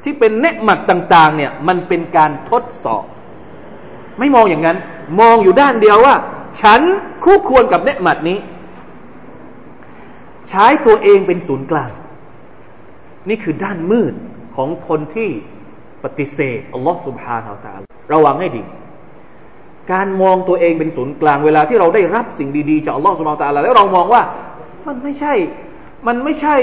ที่เป็นเนหมัดต่าง ๆ เนี่ย มันเป็นการทดสอบ ไม่มองอย่างนั้น มองอยู่ด้านเดียวว่า ฉันคู่ควรกับเนหมัดนี้ ใช้ตัวเองเป็นศูนย์กลาง นี่คือด้านมืดของคนที่ปฏิเสธอัลลอฮฺสุบฮานาอัลตาระวังให้ดี การมองตัวเองเป็นศูนย์กลางเวลาที่เราได้รับสิ่งดีๆจากอัลลอฮฺสุบฮานาอัลตาแล้วเรามองว่ามันไม่ใช่ มันไม่ใช่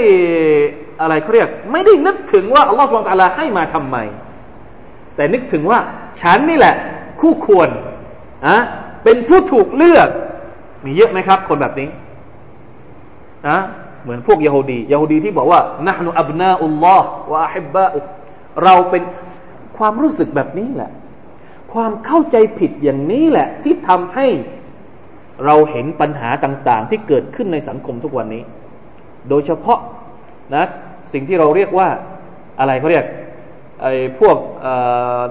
อะไรเขาเรียก ไม่ได้นึกถึงว่าอัลลอฮฺสุบฮานาอัลลาให้มาทำไม แต่นึกถึงว่าฉันนี่แหละ คู่ควรอะเป็นผู้ถูกเลือก มีเยอะไหมครับ คนแบบนี้ นะเหมือนพวกยโฮดียโฮดีที่บอกว่านะฮนุอับนาอุลลอฮ์วะอาฮิบบะเราเป็นความรู้สึกแบบนี้แหละ ความเข้าใจผิดอย่างนี้แหละ ที่ทำให้เราเห็นปัญหาต่างๆ ที่เกิดขึ้นในสังคมทุกวันนี้ โดยเฉพาะนะสิ่งที่เราเรียกว่าอะไรเขาเรียกไอ้พวก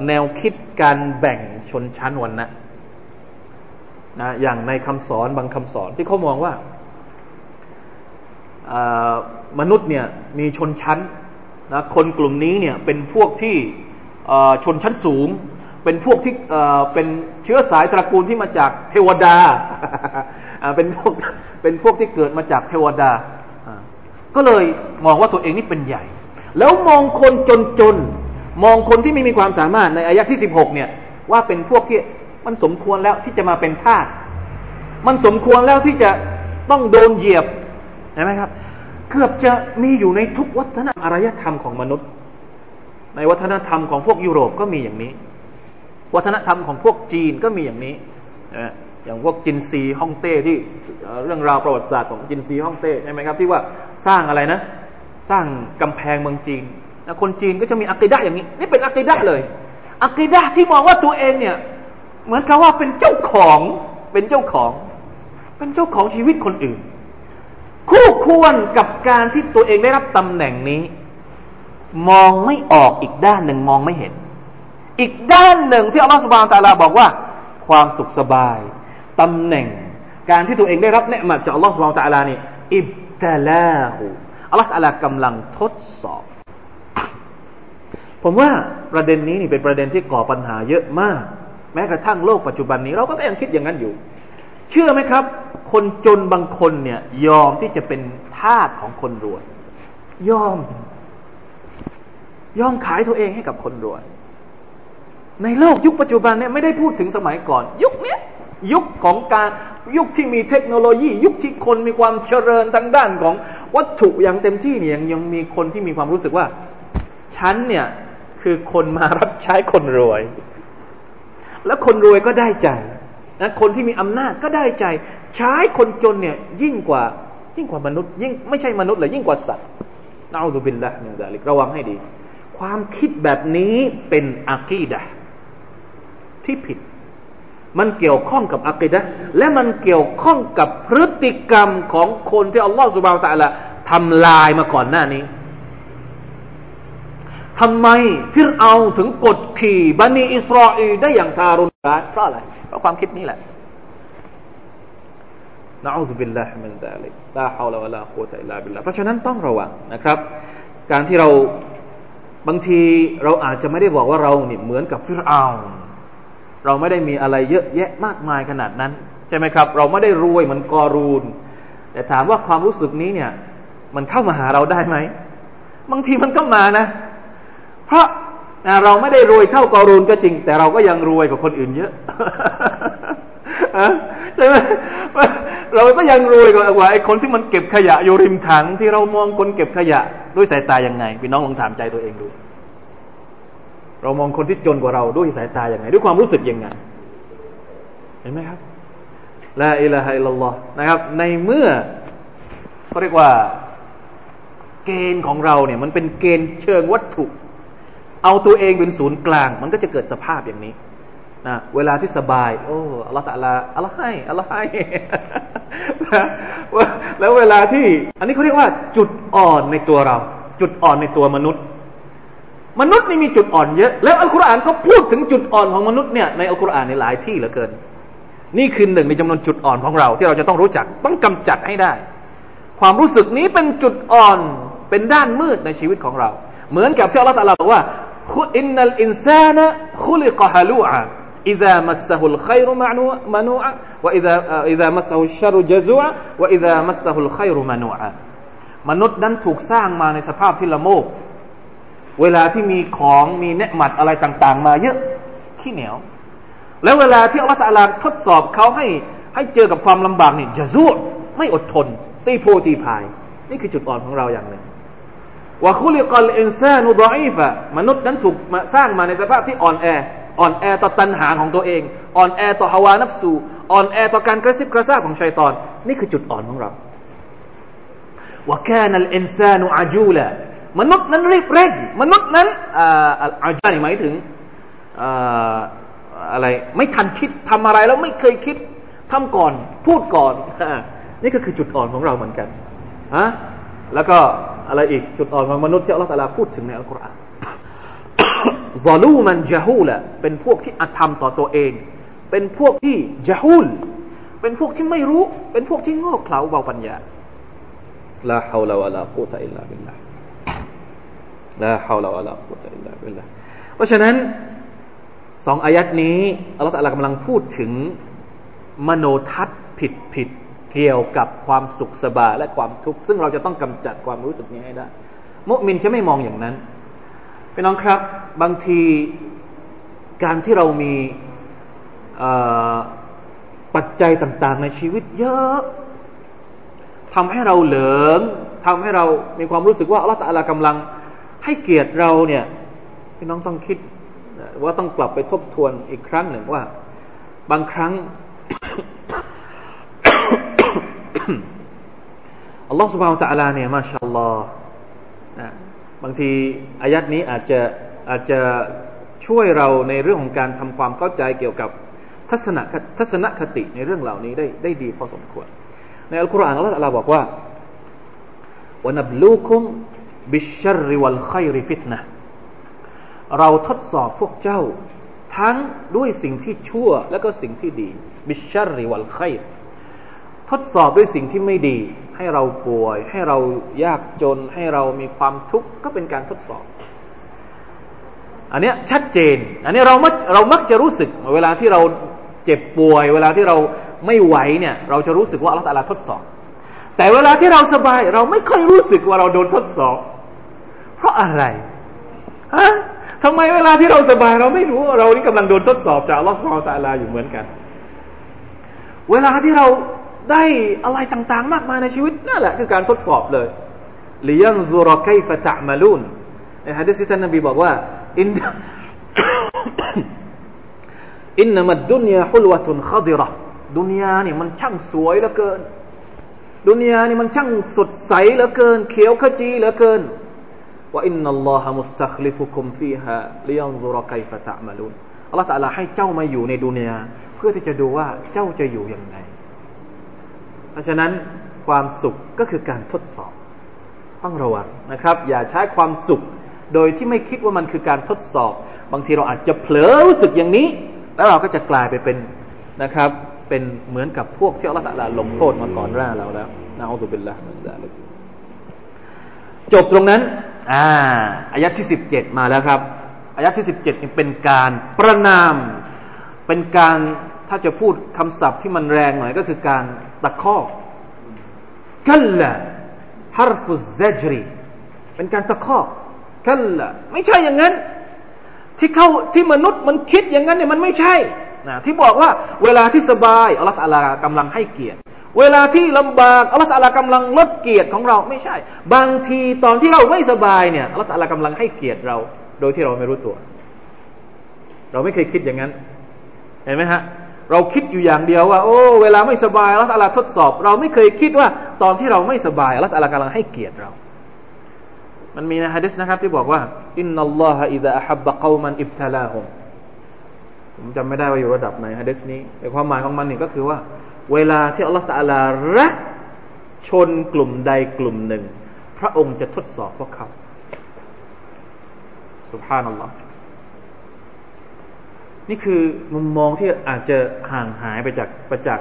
แนวคิดการแบ่งชนชั้นวันนะนะอย่างในคำสอนบางคำสอนที่เขามองว่า มนุษย์เนี่ยมีชนชั้นนะคนกลุ่มนี้เนี่ยเป็นพวกที่ชนชั้นสูง เป็นพวกที่เป็นเชื้อสายตระกูลที่มาจากเทวดาเป็นพวกเป็นพวกที่เกิดมาจากเทวดา ก็เลยมองว่าตัวเองนี่เป็นใหญ่ แล้วมองคนจนจนมองคนที่ไม่มีความสามารถในอายะที่สิบหกเนี่ยว่าเป็นพวกที่มันสมควรแล้วที่จะมาเป็นทาสมันสมควรแล้วที่จะต้องโดนเหยียบ ใช่ไหมครับ เกือบจะมีอยู่ในทุกวัฒนธรรมอารยธรรมของมนุษย์ ในวัฒนธรรมของพวกยุโรปก็มีอย่างนี้ วัฒนธรรมของพวกจีนก็มีอย่างนี้อย่างพวกจินซีฮ่องเต้ที่เรื่องราวประวัติศาสตร์ของจินซีฮ่องเต้ใช่ไหมครับ ที่ว่าสร้างอะไรนะ สร้างกำแพงเมืองจีนแล้วคนจีนก็จะมีอักิดะอย่างนี้ นี่เป็นอักิดะเลยอักิดะที่มองว่าตัวเองเนี่ย เหมือนกับว่าเป็นเจ้าของเป็นเจ้าของ เป็นเจ้าของชีวิตคนอื่น คู่ควรกับการที่ตัวเองได้รับตำแหน่งนี้ มองไม่ออกอีกด้านหนึ่งมองไม่เห็น อีกด้านหนึ่งที่อัลลอฮฺสุบานตะลาบอกว่า ความสุขสบายตำแหน่ง การที่ตัวเองได้รับเนืมาจากอัลลอฮฺสุบานตะลานี่อิบตะลาหูอัลลอฮฺตะลากำลังทดสอบ ผมว่าประเด็นนี้นี่เป็นประเด็นที่ก่อปัญหาเยอะมาก แม้กระทั่งโลกปัจจุบันนี้เราก็ยังคิดอย่างนั้นอยู่ เชื่อไหมครับ คนจนบางคนเนี่ยยอมที่จะเป็นทาสของคนรวย ยอม ยอมขายตัวเองให้กับคนรวย ในโลกยุคปัจจุบันเนี่ยไม่ได้พูดถึงสมัยก่อน ยุคนี้ยุคของการยุคที่มีเทคโนโลยียุคที่คนมีความเจริญทางด้านของวัตถุอย่างเต็มที่เนี่ยยังยังมีคนที่มีความรู้สึกว่า ฉันเนี่ยคือคนมารับใช้คนรวย แล้วคนรวยก็ได้ใจ นะคนที่มีอำนาจก็ได้ใจ ใช้คนจนเนี่ยยิ่งกว่ายิ่งกว่ามนุษย์ยิ่งไม่ใช่มนุษย์เลยยิ่งกว่าสัตว์นาอุบิลละมินซาลิกระวังให้ดี ความคิดแบบนี้เป็นอากีดะที่ผิด มันเกี่ยวข้องกับอักิดะและมันเกี่ยวข้องกับพฤติกรรมของคนที่อัลลอฮฺสุบานตะละทำลายมาก่อนหน้านี้ ทำไมฟิรเอาถึงกดขี่บันีอิสราเอลได้อย่างทารุณร้ายเพราะอะไรเพราะความคิดนี้แหละนะอูซบิลลาฮิมินดาลิกลาฮาวลาวะลาโคตะอิลลาบิลลาเพราะฉะนั้นต้องระวังนะครับ การที่เราบางทีเราอาจจะไม่ได้บอกว่าเราเนี่ยเหมือนกับฟิรเอาเราไม่ได้มีอะไรเยอะแยะมากมายขนาดนั้น ใช่ไหมครับ เราไม่ได้รวยเหมือนกอรูน แต่ถามว่าความรู้สึกนี้เนี่ย มันเข้ามาหาเราได้ไหมบางทีมันก็มานะ เพราะเราไม่ได้รวยเท่ากอรูนก็จริง แต่เราก็ยังรวยกว่าคนอื่นเยอะใช่ไหมเราก็ยังรวยกว่าไอ้คนที่มันเก็บขยะอยู่ริมถังที่เรามองคนเก็บขยะด้วยสายตายังไงพี่น้องลองถามใจตัวเองดู เรามองคนที่จนกว่าเราด้วยสายตาย่างไง ด้วยความรู้สึกยังไง เห็นไหมครับลาอิลาฮะอิลลอฮ์นะครับ ในเมื่อเขาเรียกว่า เกณฑ์ของเราเนี่ย มันเป็นเกณฑ์เชิงวัตถุ เอาตัวเองเป็นศูนย์กลาง มันก็จะเกิดสภาพอย่างนี้นะเวลาที่สบาย โอ้อัลลอฮฺตะลาอัลลอฮฺให้อัลลอฮฺให้แล้วเวลาที่ อันนี้เขาเรียกว่า จุดอ่อนในตัวเรา จุดอ่อนในตัวมนุษย์ มนุษย์นี่มีจุดอ่อนเยอะแล้วอัลกุรอานก็พูดถึงจุดอ่อนของมนุษย์เนี่ยในอัลกุรอานในหลายที่เหลือเกิน นี่คือหนึ่งในจำนวนจุดอ่อนของเรา ที่เราจะต้องรู้จักต้องกำจัดให้ได้ ความรู้สึกนี้เป็นจุดอ่อนเป็นด้านมืดในชีวิตของเรา เหมือนกับที่อัลลอฮฺตรัสบอกว่า อินนัลอินซานะคุลิกฮาลูอะอิดะมัสฮุลขัยรุมานูมานูอะวะอิดะอิดะมัสฮุลชารุจซุอะวะอิดะมัสฮุลขัยรุมานูอะมนุษย์นั้นถูกสร้างมาในสภาพที่ละโมบเวลาที่มีของมีเนืหมัดอะไรต่าง ๆ มาเยอะขี้เหนียว แล้วเวลาที่อัลลอฮฺลาทดสอบเขาให้ให้เจอกับความลำบากนี่จะสู้ไม่อดทนตีโพตีพาย นี่คือจุดอ่อนของเราอย่างหนึ่ง ว่าคุลิกอลอินซานุดอีฟะมนุษย์นั้นถูกมาสร้างมาในสภาพที่อ่อนแอ อ่อนแอต่อตัณหาของตัวเอง อ่อนแอต่อฮาวานัฟสูอ่อนแอต่อการกระซิบกระซาบของชัยตอน นี่คือจุดอ่อนของเราว่าแค่นัลอินซานุอาจูละมนุษย์นั้นรีบเร่ง มนุษย์นั้นอาจารย์หมายถึงอะไรไม่ทันคิดทำอะไรแล้วไม่เคยคิดทำก่อน พูดก่อน นี่ก็คือจุดอ่อนของเราเหมือนกันฮะ แล้วก็อะไรอีกจุดอ่อนของมนุษย์ที่อัลลอฮฺตาลาพูดถึงในอัลกุรอานซอลูมันจะฮูละเป็นพวกที่อธรรมต่อตัวเอง เป็นพวกที่จะฮูลเป็นพวกที่ไม่รู้ เป็นพวกที่โง่เขลาเบาปัญญาลาฮาวลาวะลากุตะอิลลาบิลลาห์ลาฮาวลาวะลากุตอิลลาบิลลาเพราะฉะนั้นสองอายัดนี้อัลลอฮฺกำลังพูดถึงมโนทัศน์ผิดผิด เกี่ยวกับความสุขสบายและความทุกข์ซึ่งเราจะต้องกำจัดความรู้สึกนี้ให้ได้มุมินจะไม่มองอย่างนั้นพี่น้องครับ บางทีการที่เรามีปัจจัยต่าง ๆ ในชีวิตเยอะทำให้เราเหลิงทำให้เรามีความรู้สึกว่าอัลลอฮฺกำลัง ให้เกียรติเราเนี่ยพี่น้องต้องคิดว่าต้องกลับไปทบทวนอีกครั้งหนึ่งว่า บางครั้ง อัลลอฮฺสุบฮานตะลาเนี่ยมาชาอัลลอฮ์นะบางทีอายัดนี้อาจจะอาจจะช่วยเราในเรื่องของการทำความเข้าใจเกี่ยวกับทัศนทัศนคติในเรื่องเหล่านี้ได้ได้ดีพอสมควร ในอัลกุรอานอัลลอฮฺบอกว่าวนับลูคุมบิชริวัลขัยริฟิตนะเราทดสอบพวกเจ้า ทั้งด้วยสิ่งที่ชั่วและก็สิ่งที่ดี บิชาริวัลไค ทดสอบด้วยสิ่งที่ไม่ดี ให้เราป่วย ให้เรายากจน ให้เรามีความทุกข์ก็เป็นการทดสอบ อันนี้ชัดเจน อันนี้เรามักเรามักจะรู้สึกเวลาที่เราเจ็บป่วย เวลาที่เราไม่ไหวเนี่ย เราจะรู้สึกว่าอัลลอฮฺทดสอบ แต่เวลาที่เราสบาย เราไม่ค่อยรู้สึกว่าเราโดนทดสอบ เพราะอะไรฮะทำไมเวลาที่เราสบาย เราไม่รู้เรานี่กำลังโดนทดสอบจากอัลลอฮฺสุบฮานตะลาอยู่เหมือนกัน เวลาที่เรา ได้อะไรต่างๆ มากมายในชีวิตนั่นแหละคือการทดสอบเลยลิยันซุรกัยฟะตะมาลูนในฮะดิษที่ท่านนบีบอกว่าอินอินนมัดดุนยาฮุลวะตุนขดิระดุนยานี่มันช่างสวยเหลือเกิน ดุนยานี่มันช่างสดใสเหลือเกิน เขียวขจีเหลือเกินว่าอินนัลลอฮะมุสตัคลิฟุคุมฟีฮะลิยันซุรกัยฟะตะมาลูนอัลลอฮฺตะลาให้เจ้ามาอยู่ในดุนยาเพื่อที่จะดูว่าเจ้าจะอยู่อย่างไร ราะฉะนั้นความสุขก็คือการทดสอบ ต้องระวังนะครับ อย่าใช้ความสุข โดยที่ไม่คิดว่ามันคือการทดสอบ บางทีเราอาจจะเผลอรู้สึกอย่างนี้ แล้วเราก็จะกลายไปเป็นนะครับเป็นเหมือนกับพวกที่อัลลอฮฺตะลาลงโทษมาก่อนหน้าเราแล้วนะอัลลอฮฺบิลละจบตรงนั้นอ่าอายัดที่สิบเจ็ดมาแล้วครับอายัดที่สิบเจ็ดเป็นการประนาม เป็นการถ้าจะพูดคำศัพท์ที่มันแรงหน่อยก็คือการ ตะคอกกัลละฮารฟุซจรีเป็นการตะคอกกัลละไม่ใช่อย่างนั้น ที่เขาที่มนุษย์มันคิดอย่างนั้นเนี่ยมันไม่ใช่นะที่บอกว่าเวลาที่สบายอัลลอฮฺกำลังให้เกียรติ เวลาที่ลำบากอัลลอฮฺตะลากำลังลดเกียรติของเราไม่ใช่ บางทีตอนที่เราไม่สบายเนี่ยอัลลอฮฺตะลากำลังให้เกียรติเรา โดยที่เราไม่รู้ตัว เราไม่เคยคิดอย่างนั้น เห็นไหมฮะ เราคิดอยู่อย่างเดียวว่า โอ้ เวลาไม่สบายอัลลอฮฺตะลาทดสอบ เราไม่เคยคิดว่า ตอนที่เราไม่สบายอัลลอฮฺตะลากำลังให้เกียรติเรา มันมีในฮะดิษนะครับที่บอกว่าอินนัลลอฮฺอิดะอับบะกอมันอิบทลาฮุมผมจำไม่ได้ว่าอยู่ระดับไหนฮะดิษนี้แต่ความหมายของมันนี่ก็คือว่า เวลาที่อัลลอฮฺตาลารักชนกลุ่มใดกลุ่มหนึ่ง พระองค์จะทดสอบพวกเขาสุภา นี่คือมุมมองที่อาจจะห่างหายไปจากไปจาก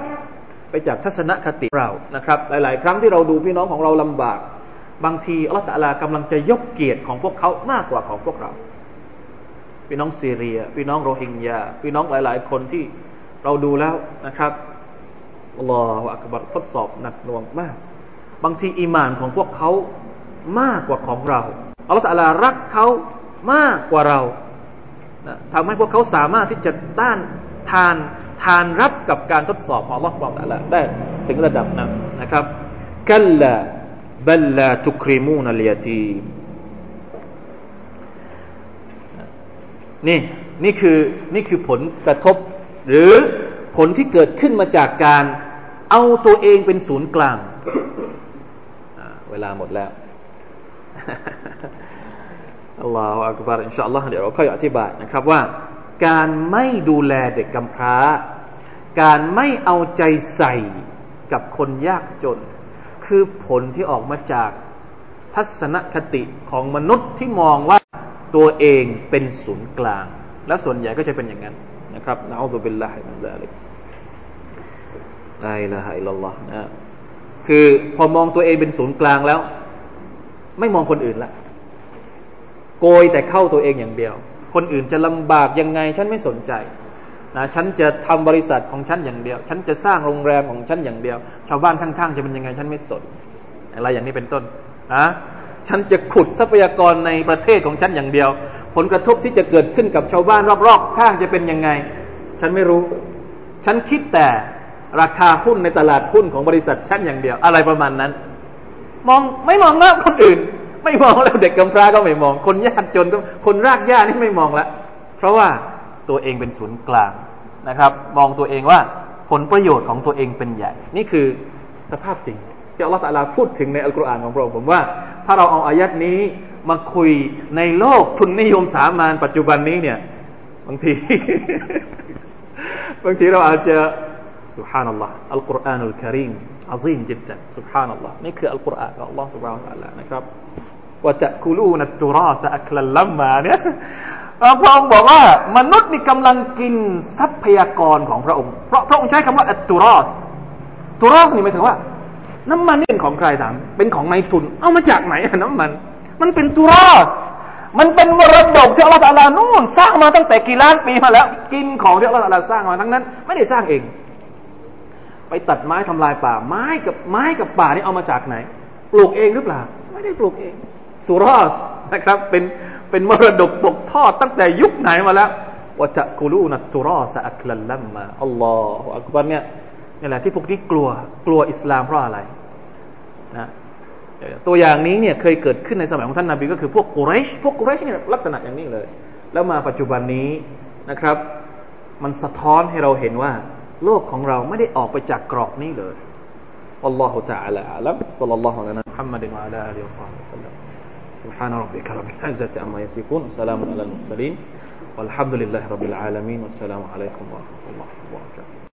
ไปจากทัศนคติเรานะครับ หลาย ๆ ครั้งที่เราดูพี่น้องของเราลำบาก บางทีอัลลอฮฺตาลากำลังจะยกเกียรติของพวกเขามากกว่าของพวกเรา พี่น้องซีเรีย พี่น้องโรฮิงญาพี่น้องหลาย ๆ คนที่เราดูแล้วนะครับอัลลอฮฺอักบัรทดสอบหนักหน่วงมาก บางทีอีมานของพวกเขามากกว่าของเราอัลลอฮฺตะลารักเขามากกว่าเรา ทำให้พวกเขาสามารถที่จะต้านทานทานรับกับการทดสอบของอัลลอฮฺบอกตะลาได้ถึงระดับนั้นนะครับกัลลาบัลลาตุคริมูนัลยาตีนี่นี่คือนี่คือผลกระทบ หรือผลที่เกิดขึ้นมาจากการเอาตัวเองเป็นศูนย์กลาง เวลาหมดแล้ว อัลลอฮฺอักบารอินชาอัลลอฮ์เดี๋ยวเราค่อยอธิบายนะครับว่า การไม่ดูแลเด็กกำพร้า การไม่เอาใจใส่กับคนยากจน คือผลที่ออกมาจากทัศนคติของมนุษย์ที่มองว่าตัวเองเป็นศูนย์กลาง และส่วนใหญ่ก็จะเป็นอย่างนั้นนะครับนะنعوذ بالله من ذلك لا إله إلا اللهนะคือพอมองตัวเองเป็นศูนย์กลางแล้ว ไม่มองคนอื่นละ โกยแต่เข้าตัวเองอย่างเดียว คนอื่นจะลำบากยังไงฉันไม่สนใจนะฉันจะทำบริษัทของฉันอย่างเดียว ฉันจะสร้างโรงแรมของฉันอย่างเดียว ชาวบ้านข้างๆจะเป็นยังไงฉันไม่สน อะไรอย่างนี้เป็นต้นนะฉันจะขุดทรัพยากรในประเทศของฉันอย่างเดียว ผลกระทบที่จะเกิดขึ้นกับชาวบ้านรอบๆข้างจะเป็นยังไง ฉันไม่รู้ ฉันคิดแต่ราคาหุ้นในตลาดหุ้นของบริษัทชั้นอย่างเดียว อะไรประมาณนั้น มองไม่มองแล้วคนอื่น ไม่มองแล้วเด็กกำพร้าก็ไม่มอง คนยากจนก็คนรากหญ้านี่ไม่มองละเพราะว่าตัวเองเป็นศูนย์กลางนะครับ มองตัวเองว่าผลประโยชน์ของตัวเองเป็นใหญ่ นี่คือสภาพจริงที่อัลลอฮฺตาลาพูดถึงในอัลกุรอานของเราผมว่า ถ้าเราเอาอายัดนี้มาคุยในโลกทุนนิยมสามานปัจจุบันนี้เนี่ย บางที บางทีเราอาจจะสุฮานัลลอฮฺอัลกุรอานุลกิริม ว่าจะคูลูนัตุราสอัคลัลลัมมาเนี่ยพระองค์บอกว่ามนุษย์นี่กำลังกินทรัพยากรของพระองค์เพราะพระองค์ใช้คำว่าอัตุรอสตุรอสนี่หมายถึงว่า น้ำมันนี่เป็นของใครถามเป็นของนายทุน เอามาจากไหนน้ำมัน มันเป็นตุรอสมันเป็นมรดกที่อัลลอฮฺตาลานู่นสร้างมาตั้งแต่กี่ล้านปีมาแล้ว กินของที่อัลลอฮฺตาลาสร้างมาทั้งนั้น ไม่ได้สร้างเอง ไปตัดไม้ทำลายป่า ไม้กับไม้กับป่านี่เอามาจากไหน ปลูกเองหรือเปล่า ไม่ได้ปลูกเองตุรอสนะครับ เป็นเป็นมรดกตกทอดตั้งแต่ยุคไหนมาแล้วว่าจะกูรูนัตุรอสอักลัลลัมมาอัลลอฮฺอักบัรเนี่ยนี่แหละที่พวกนี้กลัวกลัวอิสลามเพราะอะไรนะตัวอย่างนี้เนี่ยเคยเกิดขึ้นในสมัยของท่านนาบีก็คือพวกกุเรชพวกกุเรชเนี่ยลักษณะอย่างนี้เลย แล้วมาปัจจุบันนี้นะครับ มันสะท้อนให้เราเห็นว่า โลกของเราไม่ได้ออกไปจากกรอบนี้เลย والله تعالى أعلم صلى الله على محمد وعلى آله وصحبه وسلم سبحان ربك رب العزة عما يصفون وسلام على المرسلين والحمد لله رب العالمين والسلام عليكم ورحمة الله وبركاته